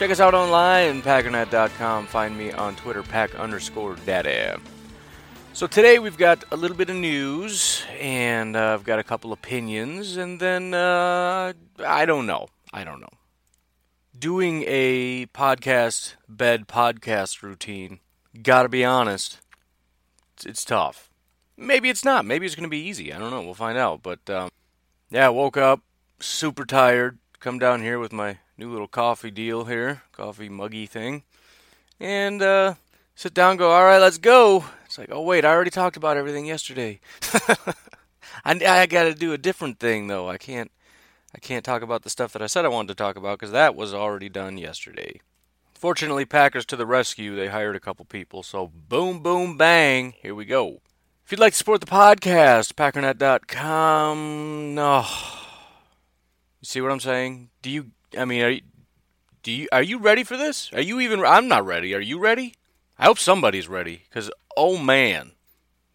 Check us out online, packernet.com. Find me on Twitter, pack underscore data. So today we've got a little bit of news, and uh, I've got a couple opinions, and then uh, I don't know. I don't know. Doing a podcast bed podcast routine, gotta be honest, it's, it's tough. Maybe it's not. Maybe it's going to be easy. I don't know. We'll find out. But um, yeah, woke up super tired. Come down here with my new little coffee deal here, coffee muggy thing, and uh, sit down. Go. All right, let's go. It's like, oh wait, I already talked about everything yesterday. I, I got to do a different thing though. I can't. I can't talk about the stuff that I said I wanted to talk about because that was already done yesterday. Fortunately, Packers to the rescue. They hired a couple people, so boom, boom, bang. Here we go. If you'd like to support the podcast, packernet.com. No. You see what I'm saying? Do you I mean, are you, do you are you ready for this? Are you even I'm not ready. Are you ready? I hope somebody's ready cuz oh man.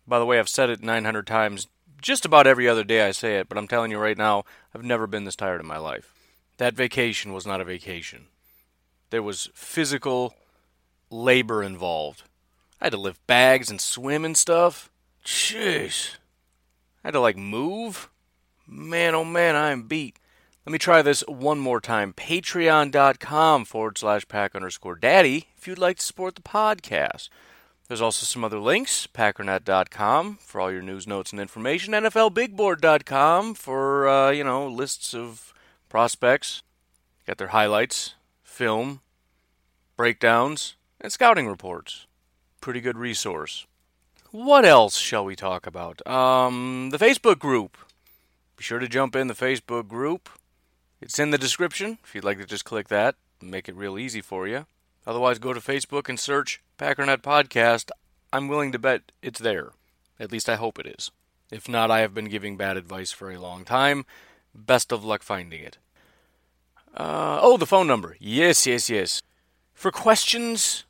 By the way, I've said it 900 times. Just about every other day I say it, but I'm telling you right now, I've never been this tired in my life. That vacation was not a vacation. There was physical labor involved. I had to lift bags and swim and stuff. Jeez. I had to like move. Man, oh man, I am beat. Let me try this one more time. Patreon.com forward slash pack underscore daddy if you'd like to support the podcast. There's also some other links. Packernet.com for all your news, notes, and information. NFLBigBoard.com for, uh, you know, lists of prospects. Got their highlights, film, breakdowns, and scouting reports. Pretty good resource. What else shall we talk about? Um, the Facebook group. Be sure to jump in the Facebook group. It's in the description if you'd like to just click that. Make it real easy for you. Otherwise, go to Facebook and search Packernet Podcast. I'm willing to bet it's there. At least I hope it is. If not, I have been giving bad advice for a long time. Best of luck finding it. Uh, oh, the phone number. Yes, yes, yes. For questions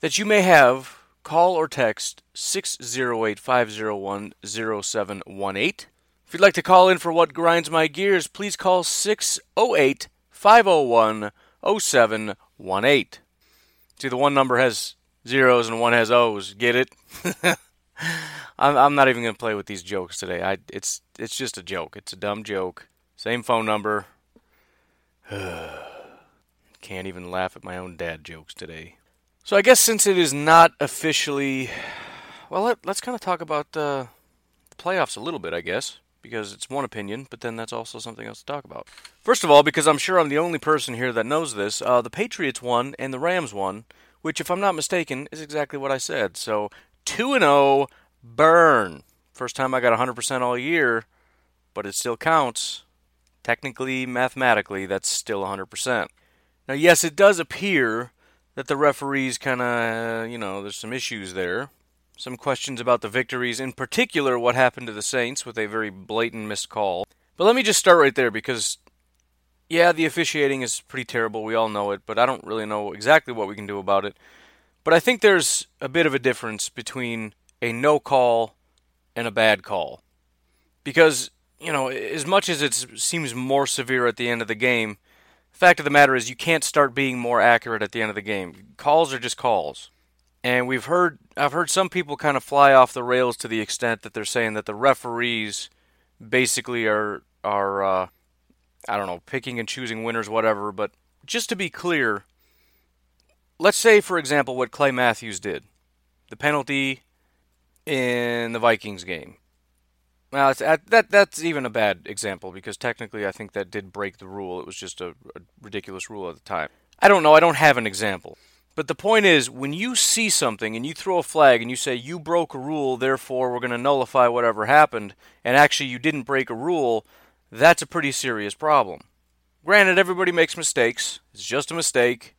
that you may have call or text 608 501 0718. If you'd like to call in for what grinds my gears, please call 608 501 0718. See, the one number has zeros and one has O's. Get it? I'm, I'm not even going to play with these jokes today. I, it's, it's just a joke. It's a dumb joke. Same phone number. Can't even laugh at my own dad jokes today. So I guess since it is not officially, well, let, us kind of talk about uh, the playoffs a little bit, I guess, because it's one opinion, but then that's also something else to talk about. First of all, because I'm sure I'm the only person here that knows this, uh, the Patriots won and the Rams won, which, if I'm not mistaken, is exactly what I said. So two and zero, oh, burn. First time I got 100% all year, but it still counts. Technically, mathematically, that's still 100%. Now, yes, it does appear that the referees kind of, you know, there's some issues there. Some questions about the victories, in particular, what happened to the Saints with a very blatant missed call. But let me just start right there because, yeah, the officiating is pretty terrible. We all know it, but I don't really know exactly what we can do about it. But I think there's a bit of a difference between a no call and a bad call. Because, you know, as much as it seems more severe at the end of the game, fact of the matter is you can't start being more accurate at the end of the game. Calls are just calls. And we've heard I've heard some people kind of fly off the rails to the extent that they're saying that the referees basically are are uh, I don't know, picking and choosing winners whatever, but just to be clear, let's say for example what Clay Matthews did. the penalty in the Vikings game. That, that that's even a bad example because technically I think that did break the rule. It was just a, a ridiculous rule at the time. I don't know. I don't have an example. But the point is, when you see something and you throw a flag and you say you broke a rule, therefore we're going to nullify whatever happened, and actually you didn't break a rule, that's a pretty serious problem. Granted, everybody makes mistakes. It's just a mistake.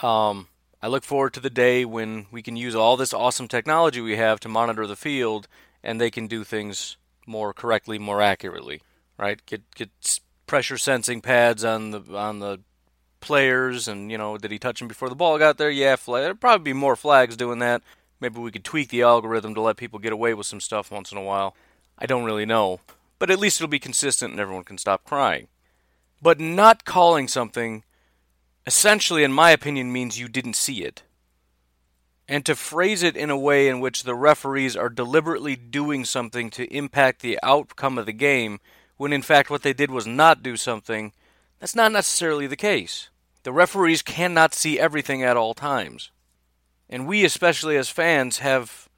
Um, I look forward to the day when we can use all this awesome technology we have to monitor the field, and they can do things more correctly, more accurately. Right? Get get pressure sensing pads on the on the players, and you know, did he touch him before the ball got there? Yeah, flag. There'd probably be more flags doing that. Maybe we could tweak the algorithm to let people get away with some stuff once in a while. I don't really know, but at least it'll be consistent and everyone can stop crying. But not calling something essentially, in my opinion, means you didn't see it. And to phrase it in a way in which the referees are deliberately doing something to impact the outcome of the game, when in fact what they did was not do something, that's not necessarily the case. The referees cannot see everything at all times. And we, especially as fans, have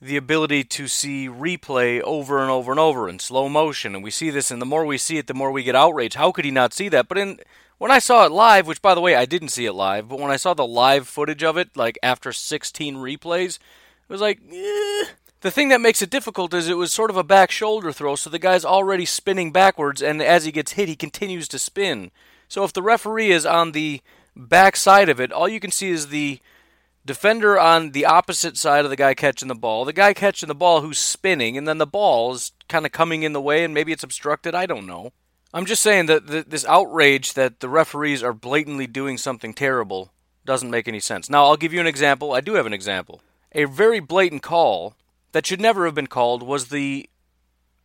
the ability to see replay over and over and over in slow motion. And we see this, and the more we see it, the more we get outraged. How could he not see that? But in when I saw it live, which by the way I didn't see it live, but when I saw the live footage of it, like after 16 replays, it was like, eh. the thing that makes it difficult is it was sort of a back shoulder throw, so the guy's already spinning backwards, and as he gets hit, he continues to spin. So if the referee is on the back side of it, all you can see is the defender on the opposite side of the guy catching the ball, the guy catching the ball who's spinning, and then the ball is kind of coming in the way, and maybe it's obstructed. I don't know. I'm just saying that the, this outrage that the referees are blatantly doing something terrible doesn't make any sense. Now, I'll give you an example. I do have an example. A very blatant call that should never have been called was the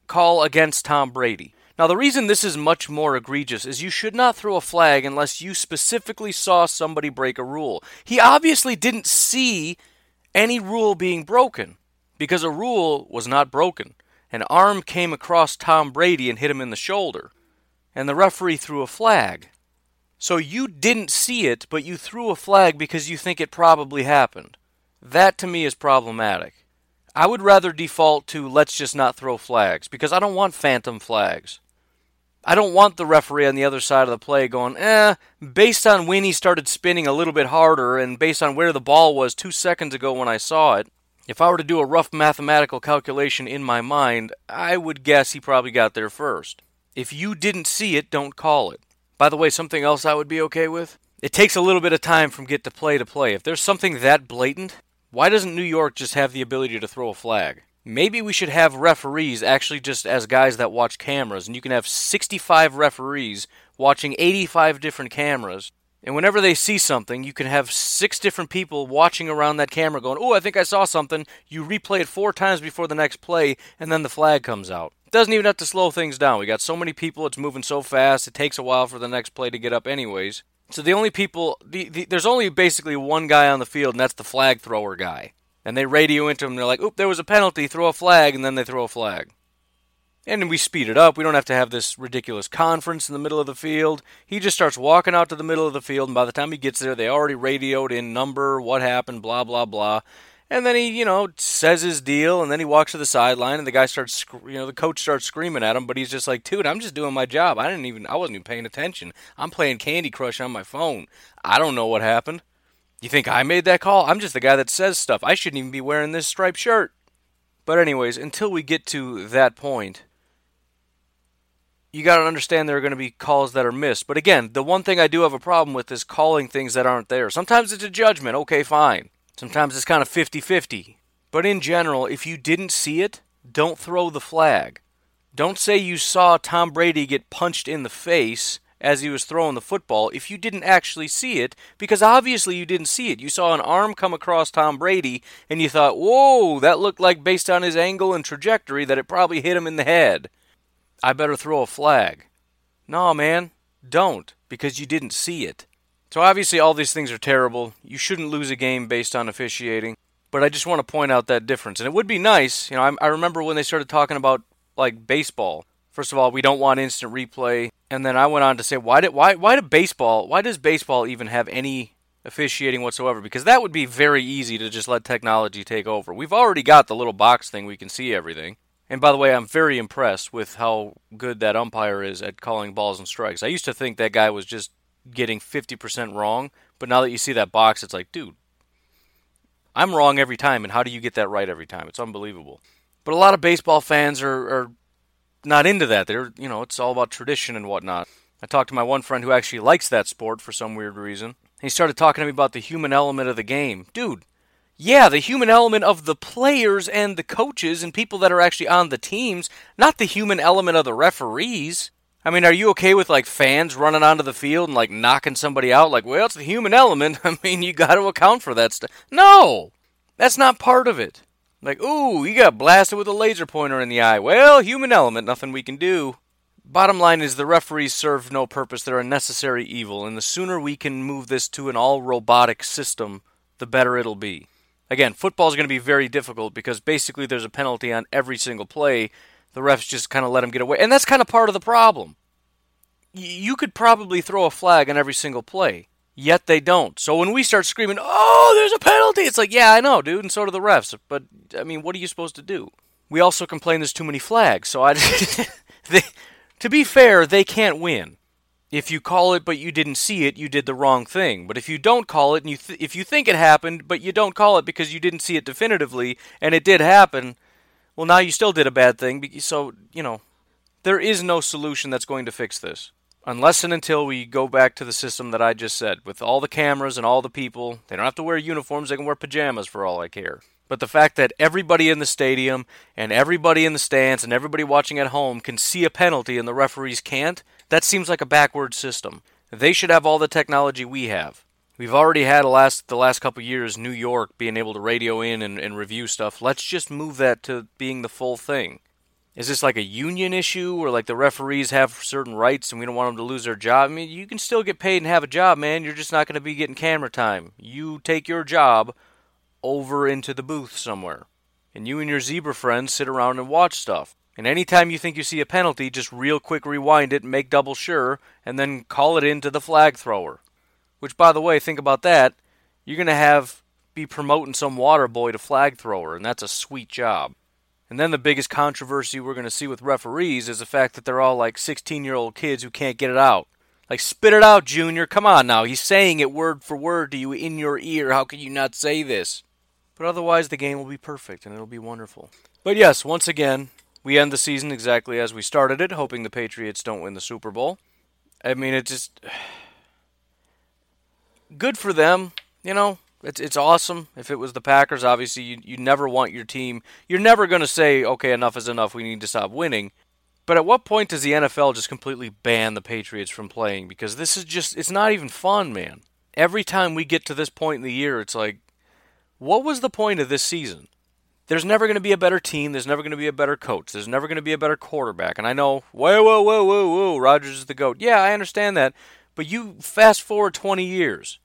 call against Tom Brady. Now, the reason this is much more egregious is you should not throw a flag unless you specifically saw somebody break a rule. He obviously didn't see any rule being broken because a rule was not broken. An arm came across Tom Brady and hit him in the shoulder and the referee threw a flag. So you didn't see it, but you threw a flag because you think it probably happened. That to me is problematic. I would rather default to let's just not throw flags because I don't want phantom flags. I don't want the referee on the other side of the play going, eh, based on when he started spinning a little bit harder and based on where the ball was two seconds ago when I saw it, if I were to do a rough mathematical calculation in my mind, I would guess he probably got there first. If you didn't see it, don't call it. By the way, something else I would be okay with? It takes a little bit of time from get to play to play. If there's something that blatant, why doesn't New York just have the ability to throw a flag? Maybe we should have referees actually just as guys that watch cameras, and you can have 65 referees watching 85 different cameras. And whenever they see something, you can have six different people watching around that camera going, Oh, I think I saw something. You replay it four times before the next play, and then the flag comes out. it Doesn't even have to slow things down. We got so many people, it's moving so fast, it takes a while for the next play to get up, anyways. So the only people, the, the, there's only basically one guy on the field, and that's the flag thrower guy. And they radio into him, and they're like, oop, there was a penalty, throw a flag, and then they throw a flag. And we speed it up. We don't have to have this ridiculous conference in the middle of the field. He just starts walking out to the middle of the field, and by the time he gets there, they already radioed in number, what happened, blah, blah, blah. And then he, you know, says his deal, and then he walks to the sideline, and the guy starts, you know, the coach starts screaming at him, but he's just like, dude, I'm just doing my job. I didn't even, I wasn't even paying attention. I'm playing Candy Crush on my phone. I don't know what happened. You think I made that call? I'm just the guy that says stuff. I shouldn't even be wearing this striped shirt. But, anyways, until we get to that point, you got to understand there are going to be calls that are missed. But again, the one thing I do have a problem with is calling things that aren't there. Sometimes it's a judgment. Okay, fine. Sometimes it's kind of 50 50. But in general, if you didn't see it, don't throw the flag. Don't say you saw Tom Brady get punched in the face as he was throwing the football if you didn't actually see it, because obviously you didn't see it. You saw an arm come across Tom Brady and you thought, whoa, that looked like based on his angle and trajectory that it probably hit him in the head. I better throw a flag. No, man, don't, because you didn't see it. So obviously, all these things are terrible. You shouldn't lose a game based on officiating. But I just want to point out that difference. And it would be nice, you know, I, I remember when they started talking about like baseball. First of all, we don't want instant replay, and then I went on to say, why did why why did baseball? Why does baseball even have any officiating whatsoever because that would be very easy to just let technology take over. We've already got the little box thing we can see everything. And by the way, I'm very impressed with how good that umpire is at calling balls and strikes. I used to think that guy was just getting 50% wrong, but now that you see that box, it's like, dude, I'm wrong every time, and how do you get that right every time? It's unbelievable. But a lot of baseball fans are, are not into that. They're, you know, it's all about tradition and whatnot. I talked to my one friend who actually likes that sport for some weird reason. He started talking to me about the human element of the game. Dude, yeah, the human element of the players and the coaches and people that are actually on the teams, not the human element of the referees. I mean, are you okay with like fans running onto the field and like knocking somebody out? Like, well, it's the human element. I mean, you got to account for that stuff. No, that's not part of it. Like, ooh, you got blasted with a laser pointer in the eye. Well, human element, nothing we can do. Bottom line is the referees serve no purpose. They're a necessary evil, and the sooner we can move this to an all robotic system, the better it'll be. Again, football is going to be very difficult because basically there's a penalty on every single play. The refs just kind of let them get away. And that's kind of part of the problem. You could probably throw a flag on every single play, yet they don't. So when we start screaming, oh, there's a penalty, it's like, yeah, I know, dude, and so do the refs. But, I mean, what are you supposed to do? We also complain there's too many flags. So I. they, to be fair, they can't win. If you call it but you didn't see it, you did the wrong thing. But if you don't call it and you th- if you think it happened but you don't call it because you didn't see it definitively and it did happen, well now you still did a bad thing. So, you know, there is no solution that's going to fix this. Unless and until we go back to the system that I just said, with all the cameras and all the people, they don't have to wear uniforms, they can wear pajamas for all I care. But the fact that everybody in the stadium and everybody in the stands and everybody watching at home can see a penalty and the referees can't, that seems like a backward system. They should have all the technology we have. We've already had last the last couple years New York being able to radio in and, and review stuff. Let's just move that to being the full thing. Is this like a union issue where like the referees have certain rights and we don't want them to lose their job? I mean, you can still get paid and have a job, man. You're just not going to be getting camera time. You take your job over into the booth somewhere. And you and your zebra friends sit around and watch stuff. And anytime you think you see a penalty, just real quick rewind it and make double sure, and then call it into the flag thrower. Which, by the way, think about that. You're going to have be promoting some water boy to flag thrower, and that's a sweet job. And then the biggest controversy we're going to see with referees is the fact that they're all like 16 year old kids who can't get it out. Like, spit it out, Junior. Come on now. He's saying it word for word to you in your ear. How can you not say this? But otherwise, the game will be perfect and it'll be wonderful. But yes, once again, we end the season exactly as we started it, hoping the Patriots don't win the Super Bowl. I mean, it just. Good for them, you know. It's it's awesome. If it was the Packers, obviously you you never want your team. You're never going to say, okay, enough is enough. We need to stop winning. But at what point does the NFL just completely ban the Patriots from playing? Because this is just it's not even fun, man. Every time we get to this point in the year, it's like what was the point of this season? There's never going to be a better team. There's never going to be a better coach. There's never going to be a better quarterback. And I know, whoa, whoa, whoa, whoa, whoa, Rodgers is the GOAT. Yeah, I understand that. But you fast forward 20 years.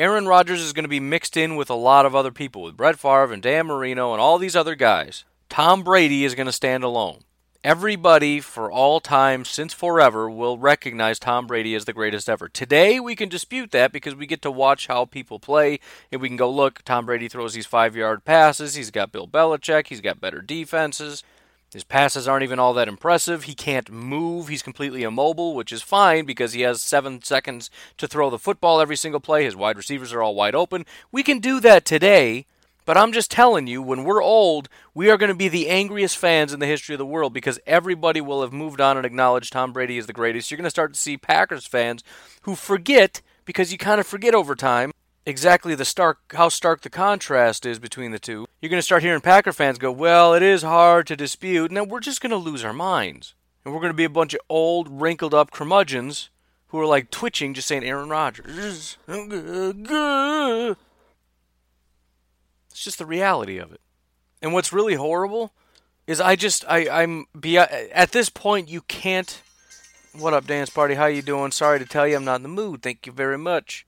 Aaron Rodgers is going to be mixed in with a lot of other people, with Brett Favre and Dan Marino and all these other guys. Tom Brady is going to stand alone. Everybody for all time since forever will recognize Tom Brady as the greatest ever. Today we can dispute that because we get to watch how people play and we can go look Tom Brady throws these 5-yard passes, he's got Bill Belichick, he's got better defenses. His passes aren't even all that impressive. He can't move. He's completely immobile, which is fine because he has 7 seconds to throw the football every single play. His wide receivers are all wide open. We can do that today but I'm just telling you, when we're old, we are going to be the angriest fans in the history of the world because everybody will have moved on and acknowledged Tom Brady is the greatest. You're going to start to see Packers fans who forget, because you kind of forget over time, exactly the stark how stark the contrast is between the two. You're going to start hearing Packer fans go, "Well, it is hard to dispute." Now we're just going to lose our minds, and we're going to be a bunch of old, wrinkled up curmudgeons who are like twitching, just saying Aaron Rodgers. It's just the reality of it. And what's really horrible is I just I I'm be at this point you can't. What up, dance party? How you doing? Sorry to tell you, I'm not in the mood. Thank you very much.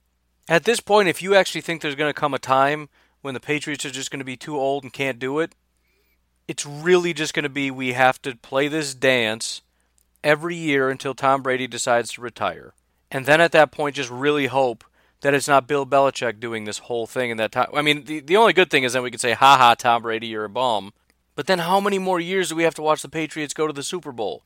At this point, if you actually think there's going to come a time when the Patriots are just going to be too old and can't do it, it's really just going to be we have to play this dance every year until Tom Brady decides to retire. And then at that point, just really hope that it's not Bill Belichick doing this whole thing in that time. I mean, the, the only good thing is that we could say, ha ha, Tom Brady, you're a bum. But then how many more years do we have to watch the Patriots go to the Super Bowl?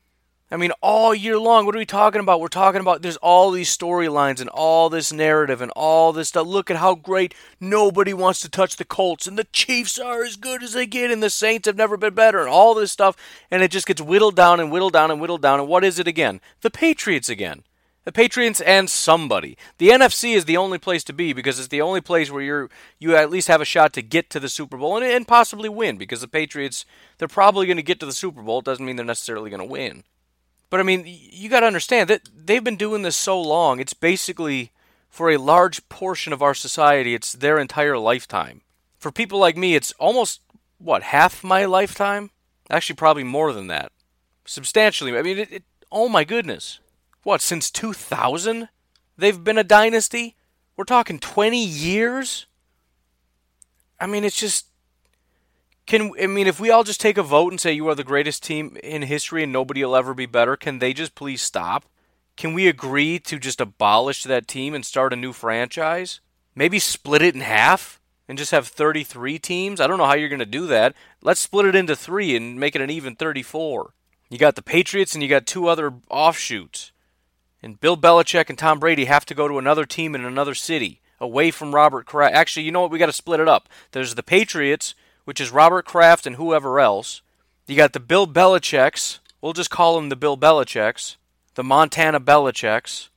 I mean, all year long, what are we talking about? We're talking about there's all these storylines and all this narrative and all this stuff. Look at how great nobody wants to touch the Colts and the Chiefs are as good as they get and the Saints have never been better and all this stuff. And it just gets whittled down and whittled down and whittled down. And what is it again? The Patriots again. The Patriots and somebody. The NFC is the only place to be because it's the only place where you're you at least have a shot to get to the Super Bowl and, and possibly win because the Patriots they're probably going to get to the Super Bowl. It doesn't mean they're necessarily going to win. But I mean, you got to understand that they've been doing this so long. It's basically for a large portion of our society, it's their entire lifetime. For people like me, it's almost what half my lifetime. Actually, probably more than that. Substantially. I mean, it, it, oh my goodness. What, since 2000? They've been a dynasty? We're talking 20 years? I mean, it's just can I mean if we all just take a vote and say you are the greatest team in history and nobody will ever be better, can they just please stop? Can we agree to just abolish that team and start a new franchise? Maybe split it in half and just have 33 teams? I don't know how you're going to do that. Let's split it into 3 and make it an even 34. You got the Patriots and you got two other offshoots. And Bill Belichick and Tom Brady have to go to another team in another city away from Robert Kraft. Actually, you know what? We got to split it up. There's the Patriots which is Robert Kraft and whoever else. You got the Bill Belichicks. We'll just call them the Bill Belichicks. The Montana Belichicks.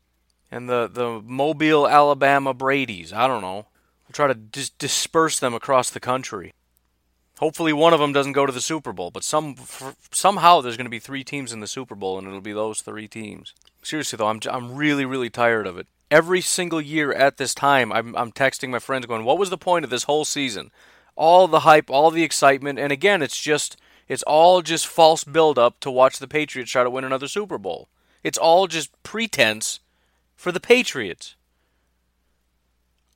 And the, the Mobile, Alabama Brady's. I don't know. We'll try to dis- disperse them across the country. Hopefully, one of them doesn't go to the Super Bowl, but some somehow there's going to be three teams in the Super Bowl, and it'll be those three teams. Seriously, though, I'm I'm really really tired of it. Every single year at this time, I'm I'm texting my friends going, "What was the point of this whole season? All the hype, all the excitement, and again, it's just it's all just false buildup to watch the Patriots try to win another Super Bowl. It's all just pretense for the Patriots.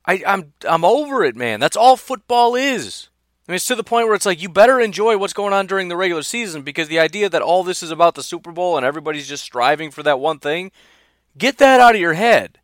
I, I'm I'm over it, man. That's all football is. I mean, it's to the point where it's like you better enjoy what's going on during the regular season because the idea that all this is about the Super Bowl and everybody's just striving for that one thing, get that out of your head.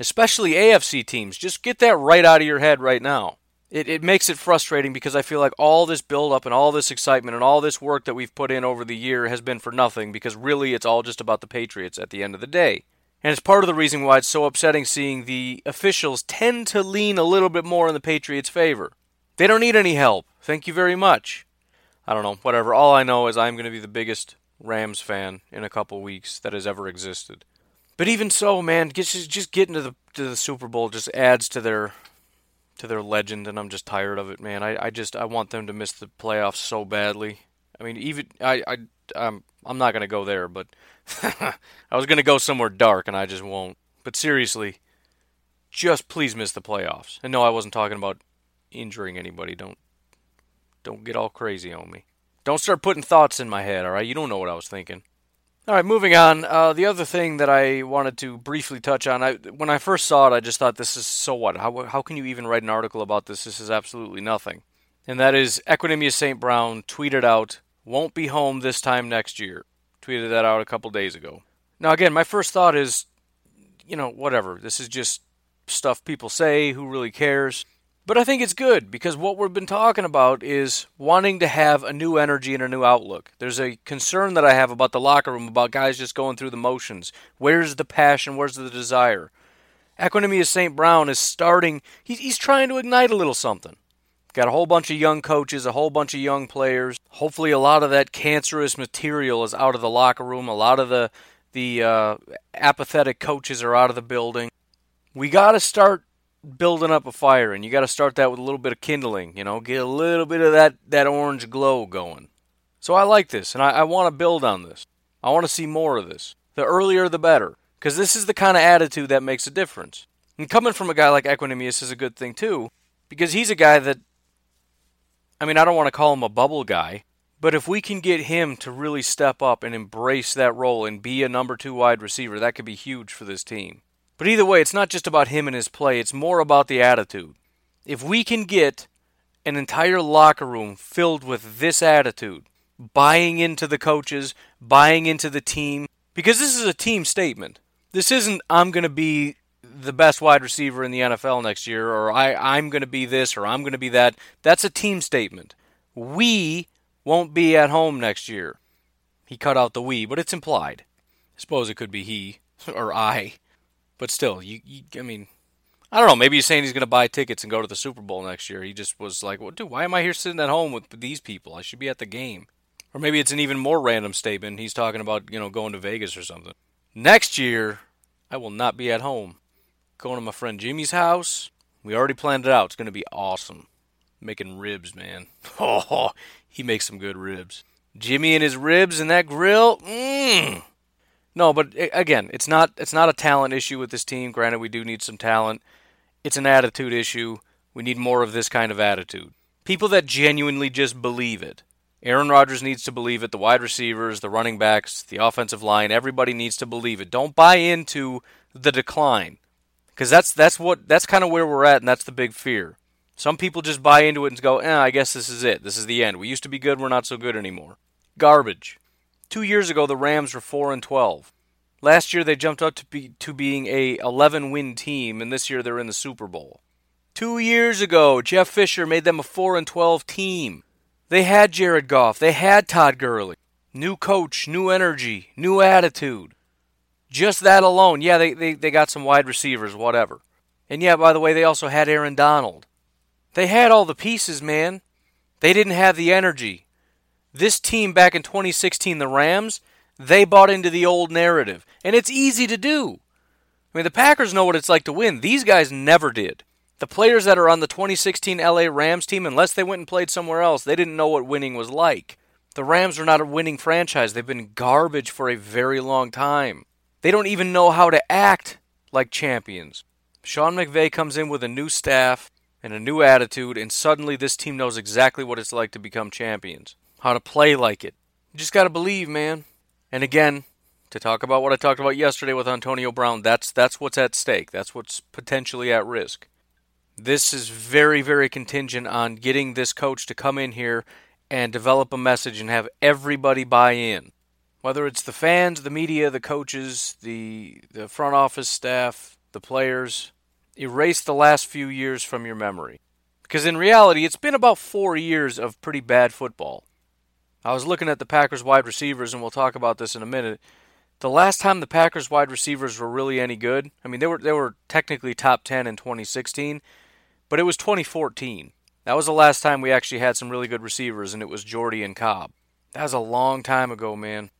Especially AFC teams, just get that right out of your head right now it, it makes it frustrating because I feel like all this buildup and all this excitement and all this work that we've put in over the year has been for nothing because really it's all just about the Patriots at the end of the day. And it's part of the reason why it's so upsetting seeing the officials tend to lean a little bit more in the Patriots' favor. They don't need any help. Thank you very much. I don't know, whatever. All I know is I'm going to be the biggest Rams fan in a couple weeks that has ever existed. But even so, man, just just getting to the to the Super Bowl just adds to their to their legend, and I'm just tired of it, man. I, I just I want them to miss the playoffs so badly. I mean, even I I I'm I'm not gonna go there, but I was gonna go somewhere dark, and I just won't. But seriously, just please miss the playoffs. And no, I wasn't talking about injuring anybody. Don't don't get all crazy on me. Don't start putting thoughts in my head, all right? You don't know what I was thinking. All right, moving on. Uh, the other thing that I wanted to briefly touch on, I, when I first saw it, I just thought, this is so what? How, how can you even write an article about this? This is absolutely nothing. And that is Equanimeous St. Brown tweeted out, won't be home this time next year. Tweeted that out a couple days ago. Now, again, my first thought is, you know, whatever. This is just stuff people say. Who really cares? But I think it's good because what we've been talking about is wanting to have a new energy and a new outlook. There's a concern that I have about the locker room, about guys just going through the motions. Where's the passion? Where's the desire? Equanimeous St. Brown is starting, he's, he's trying to ignite a little something. Got a whole bunch of young coaches, a whole bunch of young players. Hopefully, a lot of that cancerous material is out of the locker room. A lot of the the uh, apathetic coaches are out of the building. We got to start building up a fire, and you got to start that with a little bit of kindling. You know, get a little bit of that that orange glow going. So I like this, and I, I want to build on this. I want to see more of this. The earlier, the better, because this is the kind of attitude that makes a difference. And coming from a guy like Equanimeous is a good thing too, because he's a guy that. I mean, I don't want to call him a bubble guy, but if we can get him to really step up and embrace that role and be a number two wide receiver, that could be huge for this team. But either way, it's not just about him and his play, it's more about the attitude. If we can get an entire locker room filled with this attitude, buying into the coaches, buying into the team, because this is a team statement. This isn't, I'm going to be the best wide receiver in the NFL next year, or I, I'm going to be this, or I'm going to be that. That's a team statement. We won't be at home next year. He cut out the we, but it's implied. I suppose it could be he or I, but still, you, you I mean, I don't know. Maybe he's saying he's going to buy tickets and go to the Super Bowl next year. He just was like, well, dude, why am I here sitting at home with these people? I should be at the game. Or maybe it's an even more random statement. He's talking about, you know, going to Vegas or something. Next year, I will not be at home. Going to my friend Jimmy's house. We already planned it out. It's going to be awesome. Making ribs, man. Oh, he makes some good ribs. Jimmy and his ribs and that grill. Mmm. No, but again, it's not it's not a talent issue with this team. Granted, we do need some talent. It's an attitude issue. We need more of this kind of attitude. People that genuinely just believe it. Aaron Rodgers needs to believe it. The wide receivers, the running backs, the offensive line, everybody needs to believe it. Don't buy into the decline, because that's that's what that's kind of where we're at, and that's the big fear. Some people just buy into it and go, "Eh, I guess this is it. This is the end. We used to be good. We're not so good anymore." Garbage. Two years ago, the Rams were four and twelve. Last year, they jumped up to be to being a 11 win team, and this year they're in the Super Bowl. Two years ago, Jeff Fisher made them a 4 and 12 team. They had Jared Goff. They had Todd Gurley. New coach, new energy, new attitude. Just that alone. Yeah, they, they, they got some wide receivers, whatever. And yeah, by the way, they also had Aaron Donald. They had all the pieces, man. They didn't have the energy. This team back in 2016, the Rams, they bought into the old narrative. And it's easy to do. I mean, the Packers know what it's like to win. These guys never did. The players that are on the 2016 LA Rams team, unless they went and played somewhere else, they didn't know what winning was like. The Rams are not a winning franchise. They've been garbage for a very long time. They don't even know how to act like champions. Sean McVay comes in with a new staff and a new attitude, and suddenly this team knows exactly what it's like to become champions. How to play like it. You just got to believe, man. And again, to talk about what I talked about yesterday with Antonio Brown, that's that's what's at stake. That's what's potentially at risk. This is very, very contingent on getting this coach to come in here and develop a message and have everybody buy in. Whether it's the fans, the media, the coaches, the the front office staff, the players, erase the last few years from your memory. Because in reality, it's been about four years of pretty bad football. I was looking at the Packers wide receivers, and we'll talk about this in a minute. The last time the Packers wide receivers were really any good, I mean, they were they were technically top ten in 2016, but it was 2014. That was the last time we actually had some really good receivers, and it was Jordy and Cobb. That was a long time ago, man.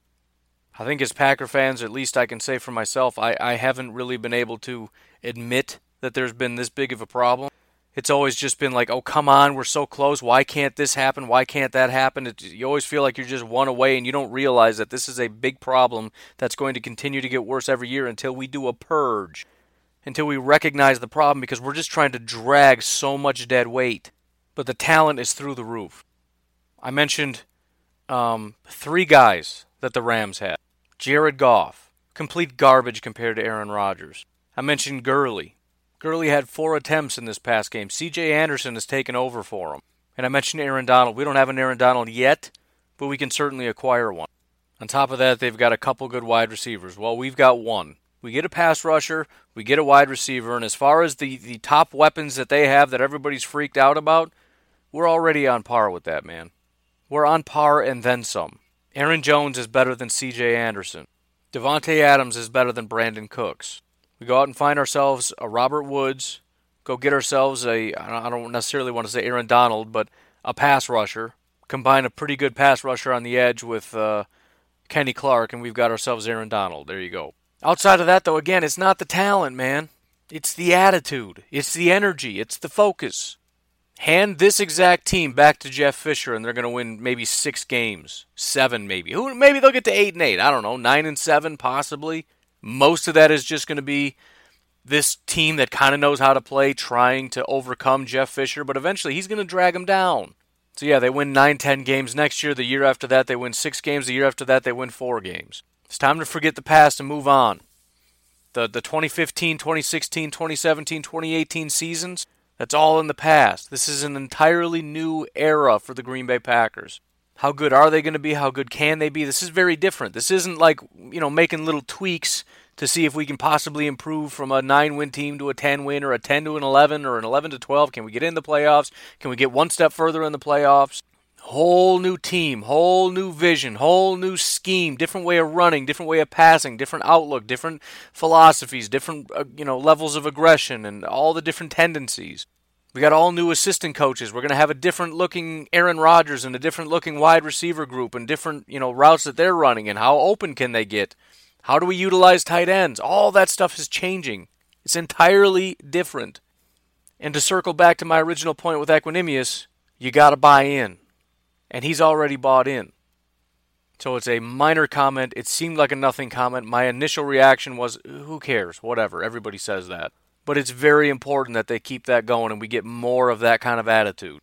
I think as Packer fans, at least I can say for myself, I, I haven't really been able to admit that there's been this big of a problem. It's always just been like, oh, come on, we're so close. Why can't this happen? Why can't that happen? It, you always feel like you're just one away, and you don't realize that this is a big problem that's going to continue to get worse every year until we do a purge until we recognize the problem because we're just trying to drag so much dead weight. But the talent is through the roof. I mentioned um, three guys that the Rams had Jared Goff, complete garbage compared to Aaron Rodgers. I mentioned Gurley. Gurley had four attempts in this past game. CJ Anderson has taken over for him. And I mentioned Aaron Donald. We don't have an Aaron Donald yet, but we can certainly acquire one. On top of that, they've got a couple good wide receivers. Well, we've got one. We get a pass rusher, we get a wide receiver, and as far as the, the top weapons that they have that everybody's freaked out about, we're already on par with that, man. We're on par and then some. Aaron Jones is better than CJ Anderson. Davante Adams is better than Brandin Cooks. We go out and find ourselves a Robert Woods, go get ourselves a, I don't necessarily want to say Aaron Donald, but a pass rusher. Combine a pretty good pass rusher on the edge with uh, Kenny Clark, and we've got ourselves Aaron Donald. There you go. Outside of that, though, again, it's not the talent, man. It's the attitude, it's the energy, it's the focus. Hand this exact team back to Jeff Fisher, and they're going to win maybe six games, seven maybe. Who maybe they'll get to eight and eight. I don't know, nine and seven possibly. Most of that is just going to be this team that kind of knows how to play, trying to overcome Jeff Fisher, but eventually he's going to drag them down. So yeah, they win nine, ten games next year. The year after that, they win six games. The year after that, they win four games. It's time to forget the past and move on. The the 2015, 2016, 2017, 2018 seasons, that's all in the past. This is an entirely new era for the Green Bay Packers. How good are they going to be? How good can they be? This is very different. This isn't like, you know, making little tweaks to see if we can possibly improve from a 9 win team to a 10 win or a 10 to an 11 or an 11 to 12. Can we get in the playoffs? Can we get one step further in the playoffs? Whole new team, whole new vision, whole new scheme, different way of running, different way of passing, different outlook, different philosophies, different uh, you know levels of aggression and all the different tendencies. We got all new assistant coaches. We're going to have a different looking Aaron Rodgers and a different looking wide receiver group and different, you know, routes that they're running and how open can they get? How do we utilize tight ends? All that stuff is changing. It's entirely different. And to circle back to my original point with Equanimeous, you got to buy in. And he's already bought in. So it's a minor comment. It seemed like a nothing comment. My initial reaction was, who cares? Whatever. Everybody says that. But it's very important that they keep that going and we get more of that kind of attitude.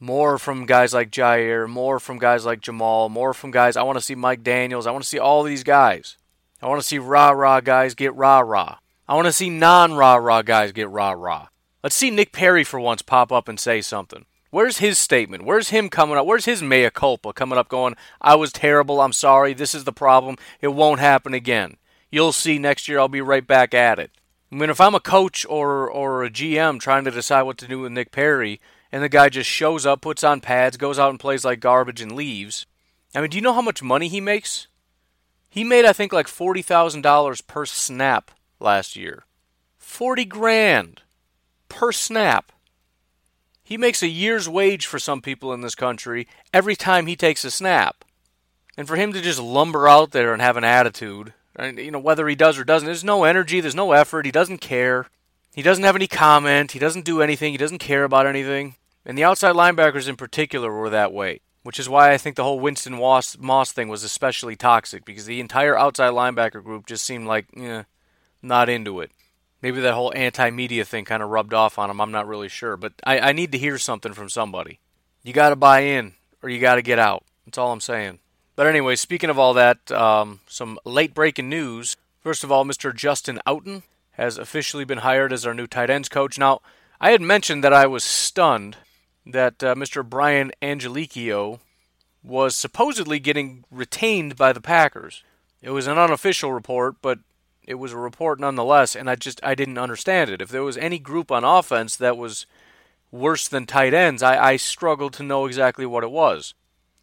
More from guys like Jaire, more from guys like Jamaal, more from guys. I want to see Mike Daniels. I want to see all these guys. I want to see rah rah guys get rah rah. I want to see non rah rah guys get rah rah. Let's see Nick Perry for once pop up and say something. Where's his statement? Where's him coming up? Where's his mea culpa coming up going, I was terrible, I'm sorry, this is the problem, it won't happen again. You'll see next year I'll be right back at it. I mean, if I'm a coach or or a GM trying to decide what to do with Nick Perry, and the guy just shows up, puts on pads, goes out and plays like garbage, and leaves. I mean, do you know how much money he makes? He made, I think, like forty thousand dollars per snap last year. Forty grand per snap. He makes a year's wage for some people in this country every time he takes a snap. And for him to just lumber out there and have an attitude you know, whether he does or doesn't, there's no energy, there's no effort, he doesn't care. He doesn't have any comment, he doesn't do anything, he doesn't care about anything. And the outside linebackers in particular were that way, which is why I think the whole Winston Moss thing was especially toxic because the entire outside linebacker group just seemed like, eh, not into it. Maybe that whole anti media thing kind of rubbed off on him. I'm not really sure. But I, I need to hear something from somebody. You got to buy in or you got to get out. That's all I'm saying. But anyway, speaking of all that, um, some late breaking news. First of all, Mr. Justin Outten has officially been hired as our new tight ends coach. Now, I had mentioned that I was stunned that uh, Mr. Brian Angelichio was supposedly getting retained by the Packers. It was an unofficial report, but it was a report nonetheless, and I just I didn't understand it. If there was any group on offense that was worse than tight ends, I, I struggled to know exactly what it was.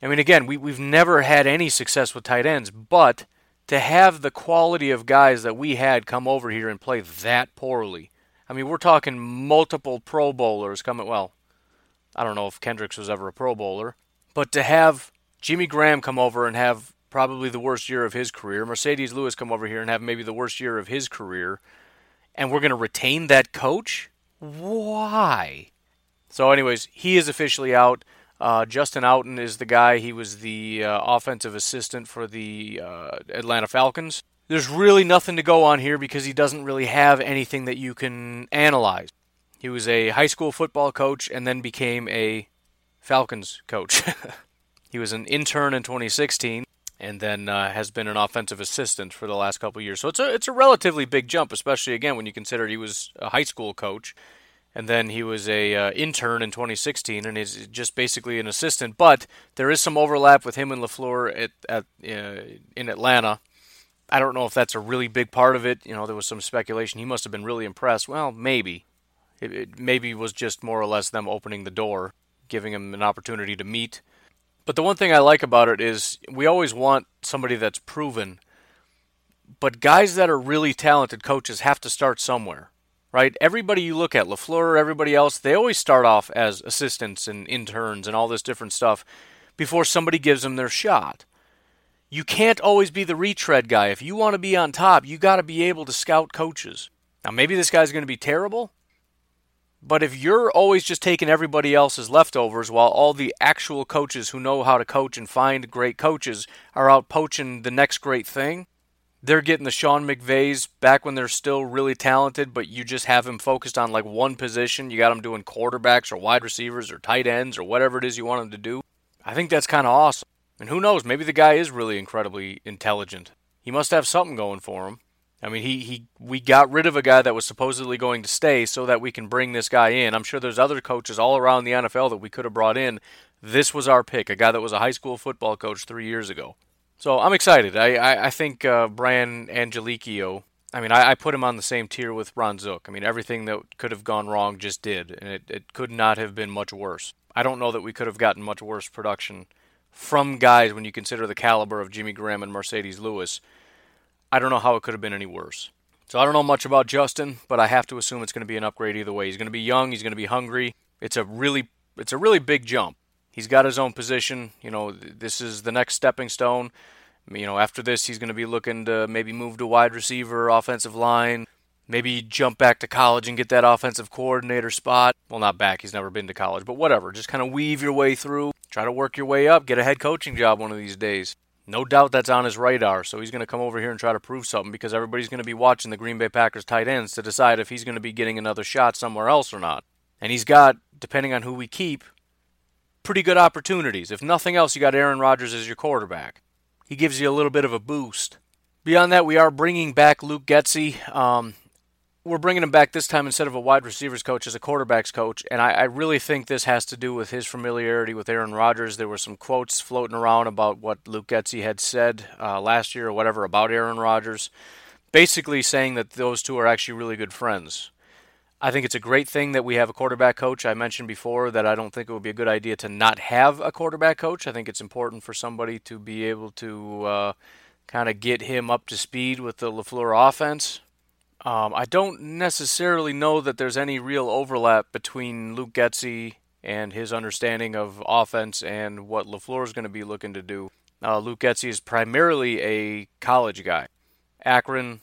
I mean, again, we, we've never had any success with tight ends, but to have the quality of guys that we had come over here and play that poorly. I mean, we're talking multiple Pro Bowlers coming. Well, I don't know if Kendricks was ever a Pro Bowler, but to have Jimmy Graham come over and have probably the worst year of his career, Marcedes Lewis come over here and have maybe the worst year of his career, and we're going to retain that coach? Why? So, anyways, he is officially out. Uh, Justin Outten is the guy. He was the uh, offensive assistant for the uh, Atlanta Falcons. There's really nothing to go on here because he doesn't really have anything that you can analyze. He was a high school football coach and then became a Falcons coach. he was an intern in 2016 and then uh, has been an offensive assistant for the last couple years. So it's a it's a relatively big jump, especially again when you consider he was a high school coach and then he was a uh, intern in 2016, and is just basically an assistant. But there is some overlap with him and LaFleur at, at uh, in Atlanta. I don't know if that's a really big part of it. You know, there was some speculation he must have been really impressed. Well, maybe, it, it maybe was just more or less them opening the door, giving him an opportunity to meet. But the one thing I like about it is we always want somebody that's proven. But guys that are really talented coaches have to start somewhere right? Everybody you look at, LaFleur, everybody else, they always start off as assistants and interns and all this different stuff before somebody gives them their shot. You can't always be the retread guy. If you want to be on top, you got to be able to scout coaches. Now, maybe this guy's going to be terrible, but if you're always just taking everybody else's leftovers while all the actual coaches who know how to coach and find great coaches are out poaching the next great thing, they're getting the Sean McVays back when they're still really talented, but you just have him focused on like one position. You got him doing quarterbacks or wide receivers or tight ends or whatever it is you want him to do. I think that's kind of awesome. And who knows, maybe the guy is really incredibly intelligent. He must have something going for him. I mean, he, he we got rid of a guy that was supposedly going to stay so that we can bring this guy in. I'm sure there's other coaches all around the NFL that we could have brought in. This was our pick, a guy that was a high school football coach three years ago. So I'm excited. I, I, I think uh, Brian Angelichio I mean, I, I, put him on the same tier with Ron Zook. I mean, everything that could have gone wrong just did, and it, it could not have been much worse. I don't know that we could have gotten much worse production from guys when you consider the caliber of Jimmy Graham and Marcedes Lewis. I don't know how it could have been any worse. So I don't know much about Justin, but I have to assume it's going to be an upgrade either way. He's going to be young, he's going to be hungry. It's a really it's a really big jump. He's got his own position. You know, this is the next stepping stone. You know, after this, he's going to be looking to maybe move to wide receiver, offensive line, maybe jump back to college and get that offensive coordinator spot. Well, not back, he's never been to college, but whatever. Just kind of weave your way through, try to work your way up, get a head coaching job one of these days. No doubt that's on his radar, so he's going to come over here and try to prove something because everybody's going to be watching the Green Bay Packers tight ends to decide if he's going to be getting another shot somewhere else or not. And he's got, depending on who we keep, pretty good opportunities. If nothing else, you got Aaron Rodgers as your quarterback he gives you a little bit of a boost. Beyond that, we are bringing back Luke Getsy. Um, we're bringing him back this time instead of a wide receivers coach as a quarterbacks coach, and I, I, really think this has to do with his familiarity with Aaron Rodgers. There were some quotes floating around about what Luke Getsy had said uh, last year or whatever about Aaron Rodgers, basically saying that those two are actually really good friends. I think it's a great thing that we have a quarterback coach. I mentioned before that I don't think it would be a good idea to not have a quarterback coach. I think it's important for somebody to be able to uh, kind of get him up to speed with the LaFleur offense. Um, I don't necessarily know that there's any real overlap between Luke Getsy and his understanding of offense and what LaFleur is going to be looking to do. Uh, Luke Getsy is primarily a college guy. Akron,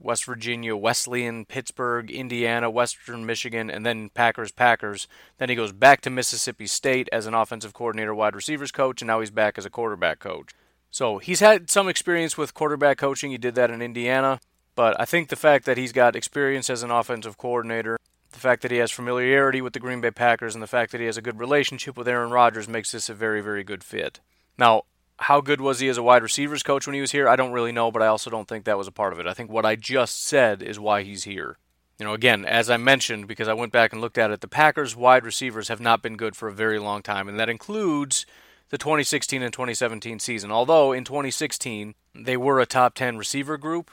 West Virginia, Wesleyan, Pittsburgh, Indiana, Western Michigan, and then Packers, Packers. Then he goes back to Mississippi State as an offensive coordinator, wide receivers coach, and now he's back as a quarterback coach. So he's had some experience with quarterback coaching. He did that in Indiana. But I think the fact that he's got experience as an offensive coordinator, the fact that he has familiarity with the Green Bay Packers, and the fact that he has a good relationship with Aaron Rodgers makes this a very, very good fit. Now, how good was he as a wide receivers coach when he was here? I don't really know, but I also don't think that was a part of it. I think what I just said is why he's here. You know, again, as I mentioned, because I went back and looked at it, the Packers' wide receivers have not been good for a very long time, and that includes the 2016 and 2017 season. Although in 2016 they were a top 10 receiver group,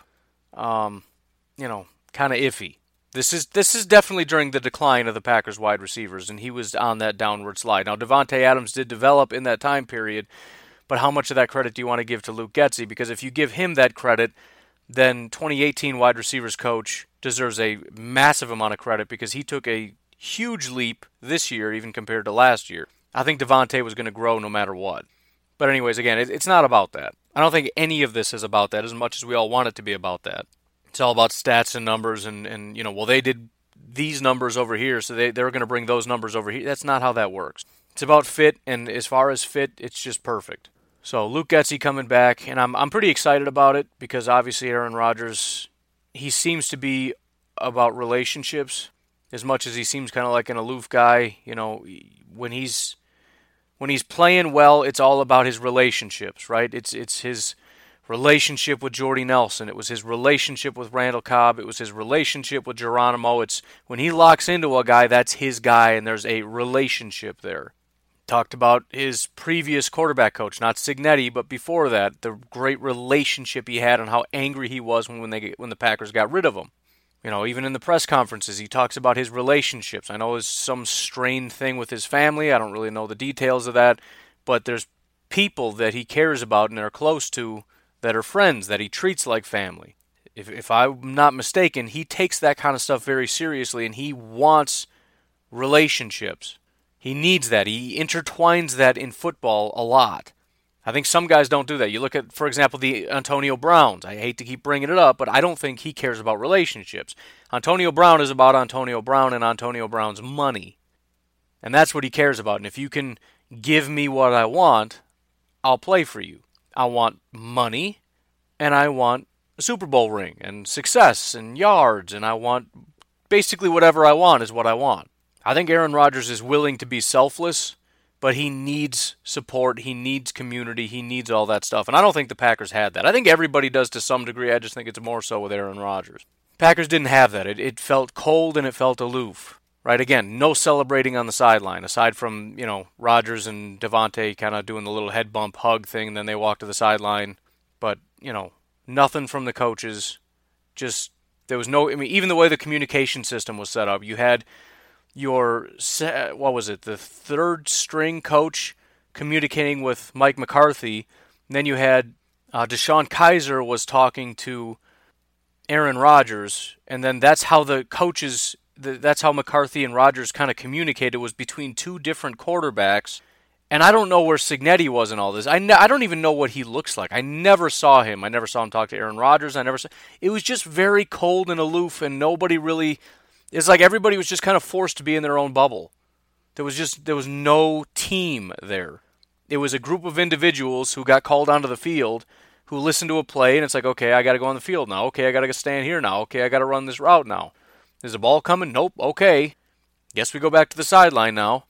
um, you know, kind of iffy. This is this is definitely during the decline of the Packers wide receivers, and he was on that downward slide. Now Davante Adams did develop in that time period, but how much of that credit do you want to give to Luke Getsy? Because if you give him that credit, then 2018 wide receivers coach deserves a massive amount of credit because he took a huge leap this year, even compared to last year. I think Davante was going to grow no matter what. But anyways, again, it's not about that. I don't think any of this is about that as much as we all want it to be about that. It's all about stats and numbers and, and you know, well, they did these numbers over here, so they, they're going to bring those numbers over here. That's not how that works. It's about fit, and as far as fit, it's just perfect. So Luke Getsy coming back, and I'm I'm pretty excited about it because obviously Aaron Rodgers, he seems to be about relationships as much as he seems kind of like an aloof guy. You know, when he's when he's playing well, it's all about his relationships, right? It's it's his relationship with Jordy Nelson. It was his relationship with Randall Cobb. It was his relationship with Geronimo. It's when he locks into a guy, that's his guy, and there's a relationship there. Talked about his previous quarterback coach, not Cignetti, but before that, the great relationship he had and how angry he was when, they when the Packers got rid of him. You know, even in the press conferences, he talks about his relationships. I know there's some strained thing with his family. I don't really know the details of that, but there's people that he cares about and are close to that are friends that he treats like family. If, if I'm not mistaken, he takes that kind of stuff very seriously and he wants relationships. He needs that. He intertwines that in football a lot. I think some guys don't do that. You look at, for example, the Antonio Browns. I hate to keep bringing it up, but I don't think he cares about relationships. Antonio Brown is about Antonio Brown and Antonio Brown's money. And that's what he cares about. And if you can give me what I want, I'll play for you. I want money and I want a Super Bowl ring and success and yards and I want basically whatever I want is what I want. I think Aaron Rodgers is willing to be selfless, but he needs support. He needs community. He needs all that stuff. And I don't think the Packers had that. I think everybody does to some degree. I just think it's more so with Aaron Rodgers. Packers didn't have that. It, it felt cold and it felt aloof. Right again, no celebrating on the sideline aside from you know Rodgers and Davante kind of doing the little head bump hug thing, and then they walk to the sideline. But you know nothing from the coaches, just There was no, I mean, even the way the communication system was set up, you had your, what was it, the third string coach communicating with Mike McCarthy. And then you had uh, DeShone Kizer was talking to Aaron Rodgers, and then that's how the coaches, the, that's how McCarthy and Rodgers kind of communicated was between two different quarterbacks. And I don't know where Cignetti was in all this. I, ne- I don't even know what he looks like. I never saw him. I never saw him talk to Aaron Rodgers. I never saw. It was just very cold and aloof, and nobody really. It's like everybody was just kind of forced to be in their own bubble. There was just there was no team there. It was a group of individuals who got called onto the field who listened to a play, and it's like, okay, I got to go on the field now. Okay, I got to stand here now. Okay, I got to run this route now. Is the ball coming? Nope. Okay. Guess we go back to the sideline now.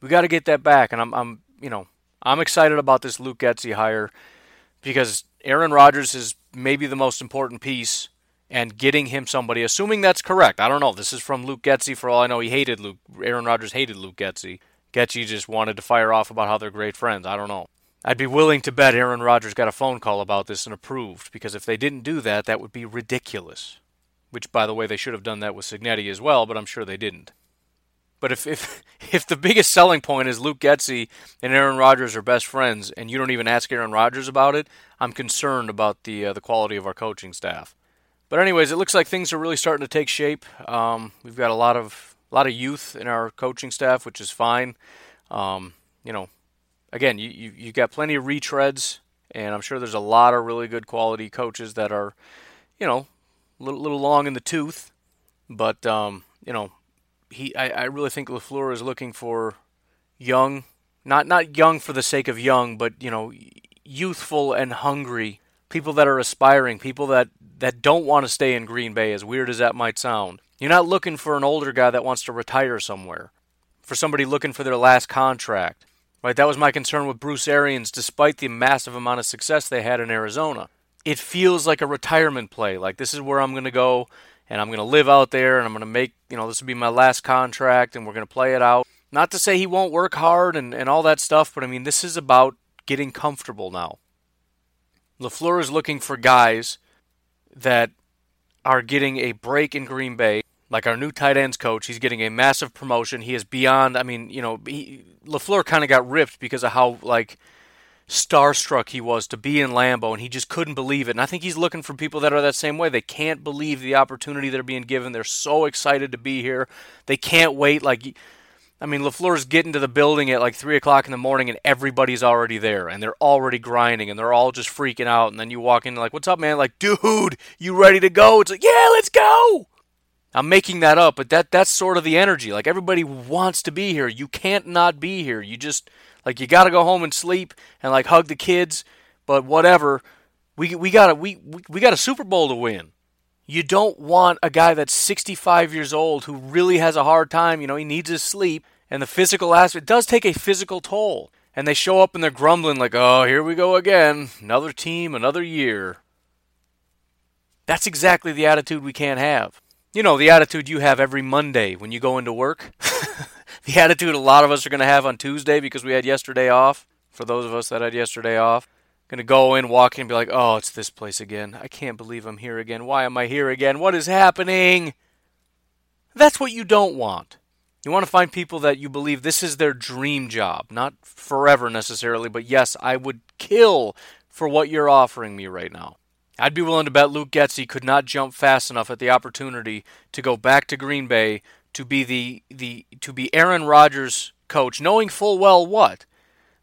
We got to get that back, and I'm, I'm, you know, I'm excited about this Luke Getsy hire because Aaron Rodgers is maybe the most important piece, and getting him somebody, assuming that's correct. I don't know. This is from Luke Getsy. For all I know, he hated Luke. Aaron Rodgers hated Luke Getsy. Getsy just wanted to fire off about how they're great friends. I don't know. I'd be willing to bet Aaron Rodgers got a phone call about this and approved, because if they didn't do that, that would be ridiculous. Which, by the way, they should have done that with Cignetti as well, but I'm sure they didn't. But if if if the biggest selling point is Luke Getsy and Aaron Rodgers are best friends, and you don't even ask Aaron Rodgers about it, I'm concerned about the uh, the quality of our coaching staff. But anyways, it looks like things are really starting to take shape. Um, we've got a lot of a lot of youth in our coaching staff, which is fine. Um, you know, again, you, you you got plenty of retreads, and I'm sure there's a lot of really good quality coaches that are, you know, a little, little long in the tooth, but um, you know, he I, I really think LaFleur is looking for young, not not young for the sake of young, but you know, youthful and hungry people that are aspiring, people that that don't want to stay in Green Bay, as weird as that might sound. You're not looking for an older guy that wants to retire somewhere, for somebody looking for their last contract. Right? That was my concern with Bruce Arians, despite the massive amount of success they had in Arizona. It feels like a retirement play. Like this is where I'm going to go, and I'm going to live out there, and I'm going to make, you know, this will be my last contract, and we're going to play it out. Not to say he won't work hard and, and all that stuff, but I mean, this is about getting comfortable now. LaFleur is looking for guys that are getting a break in Green Bay. Like our new tight ends coach, he's getting a massive promotion. He is beyond. I mean, you know, he, LaFleur kind of got ripped because of how like starstruck he was to be in Lambeau, and he just couldn't believe it. And I think he's looking for people that are that same way. They can't believe the opportunity they're being given. They're so excited to be here. They can't wait. Like I mean, LaFleur's getting to the building at like 3 o'clock in the morning and everybody's already there and they're already grinding and they're all just freaking out. And then you walk in like, what's up, man? Like, dude, you ready to go? It's like, yeah, let's go. I'm making that up, but that that's sort of the energy. Like everybody wants to be here. You can't not be here. You just like you got to go home and sleep and like hug the kids, but whatever. We we got a we we got a Super Bowl to win. You don't want a guy that's 65 years old who really has a hard time. You know, he needs his sleep. And the physical aspect does take a physical toll. And they show up and they're grumbling, like, oh, here we go again. Another team, another year. That's exactly the attitude we can't have. You know, the attitude you have every Monday when you go into work. the attitude a lot of us are going to have on Tuesday because we had yesterday off. For those of us that had yesterday off. Gonna go in, walk in, and be like, oh, it's this place again. I can't believe I'm here again. Why am I here again? What is happening? That's what you don't want. You want to find people that you believe this is their dream job. Not forever necessarily, but yes, I would kill for what you're offering me right now. I'd be willing to bet Luke Getsy could not jump fast enough at the opportunity to go back to Green Bay to be the, the to be Aaron Rodgers' coach, knowing full well what?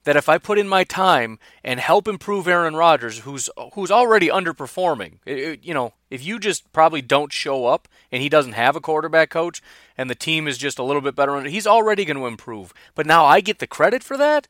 That if I put in my time and help improve Aaron Rodgers, who's who's already underperforming, it, it, you know, if you just probably don't show up and he doesn't have a quarterback coach and the team is just a little bit better, he's already going to improve. But now I get the credit for that.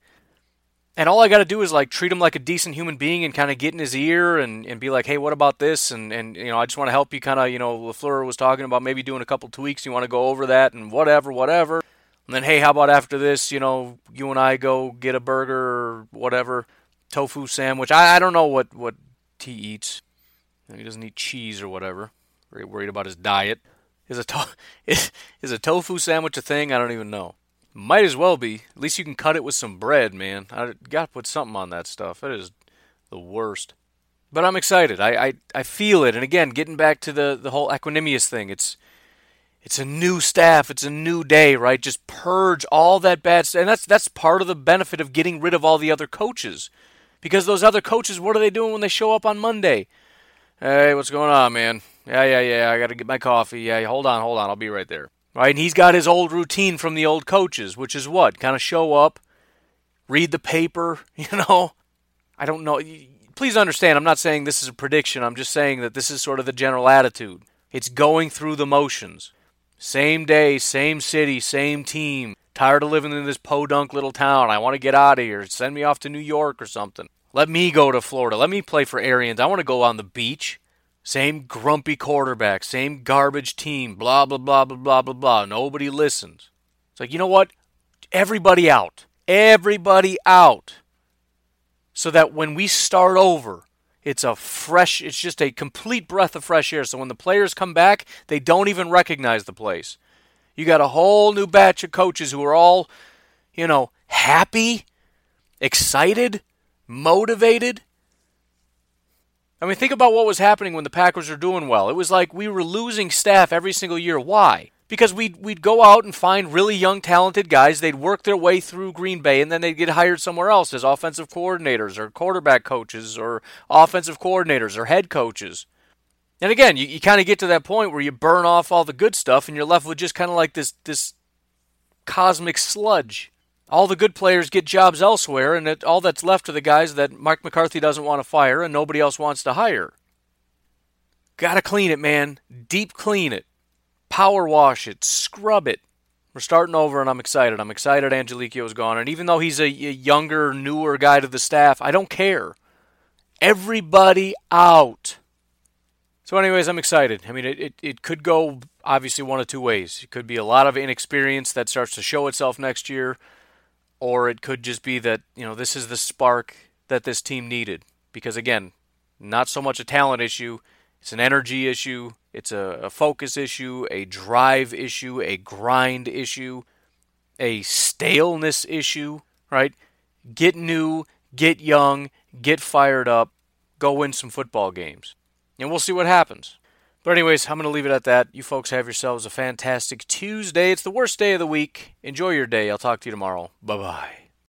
And all I got to do is like treat him like a decent human being and kind of get in his ear and, and be like, hey, what about this? And, and you know, I just want to help you kind of, you know, LaFleur was talking about maybe doing a couple tweaks. You want to go over that and whatever, whatever. And then, hey, how about after this, you know, you and I go get a burger or whatever, tofu sandwich. I, I don't know what, what he eats. He doesn't eat cheese or whatever. Very worried about his diet. Is a, to- is, is a tofu sandwich a thing? I don't even know. Might as well be. At least you can cut it with some bread, man. I got to put something on that stuff. That is the worst. But I'm excited. I, I, I feel it. And again, getting back to the, the whole Equanimeous thing, it's it's a new staff, it's a new day, right? Just purge all that bad stuff. And that's that's part of the benefit of getting rid of all the other coaches. Because those other coaches, what are they doing when they show up on Monday? Hey, what's going on, man? Yeah, yeah, yeah, I got to get my coffee. Yeah, hold on, hold on, I'll be right there. Right? And he's got his old routine from the old coaches, which is what? Kind of show up, read the paper, you know? I don't know. Please understand, I'm not saying this is a prediction. I'm just saying that this is sort of the general attitude. It's going through the motions. Same day, same city, same team. Tired of living in this podunk little town. I want to get out of here. Send me off to New York or something. Let me go to Florida. Let me play for Arians. I want to go on the beach. Same grumpy quarterback, same garbage team, blah, blah, blah, blah, blah, blah, blah. Nobody listens. It's like, you know what? Everybody out. Everybody out. So that when we start over, it's a fresh, it's just a complete breath of fresh air. So when the players come back, they don't even recognize the place. You got a whole new batch of coaches who are all, you know, happy, excited, motivated. I mean, think about what was happening when the Packers were doing well. It was like we were losing staff every single year. Why? Because we'd, we'd go out and find really young, talented guys. They'd work their way through Green Bay, and then they'd get hired somewhere else as offensive coordinators or quarterback coaches or offensive coordinators or head coaches. And again, you, you kind of get to that point where you burn off all the good stuff and you're left with just kind of like this, this cosmic sludge all the good players get jobs elsewhere, and it, all that's left are the guys that Mike McCarthy doesn't want to fire and nobody else wants to hire. Gotta clean it, man. Deep clean it. Power wash it. Scrub it. We're starting over, and I'm excited. I'm excited Angelichio's gone. And even though he's a, a younger, newer guy to the staff, I don't care. Everybody out. So, anyways, I'm excited. I mean, it, it, it could go obviously one of two ways. It could be a lot of inexperience that starts to show itself next year or it could just be that you know this is the spark that this team needed because again not so much a talent issue it's an energy issue it's a, a, focus issue a drive issue a grind issue a staleness issue right? Get new get young get fired up go win some football games. And we'll see what happens. But anyways i'm going to leave it at that. You folks have yourselves a fantastic tuesday. It's the worst day of the week. Enjoy your day. I'll talk to you tomorrow. Bye bye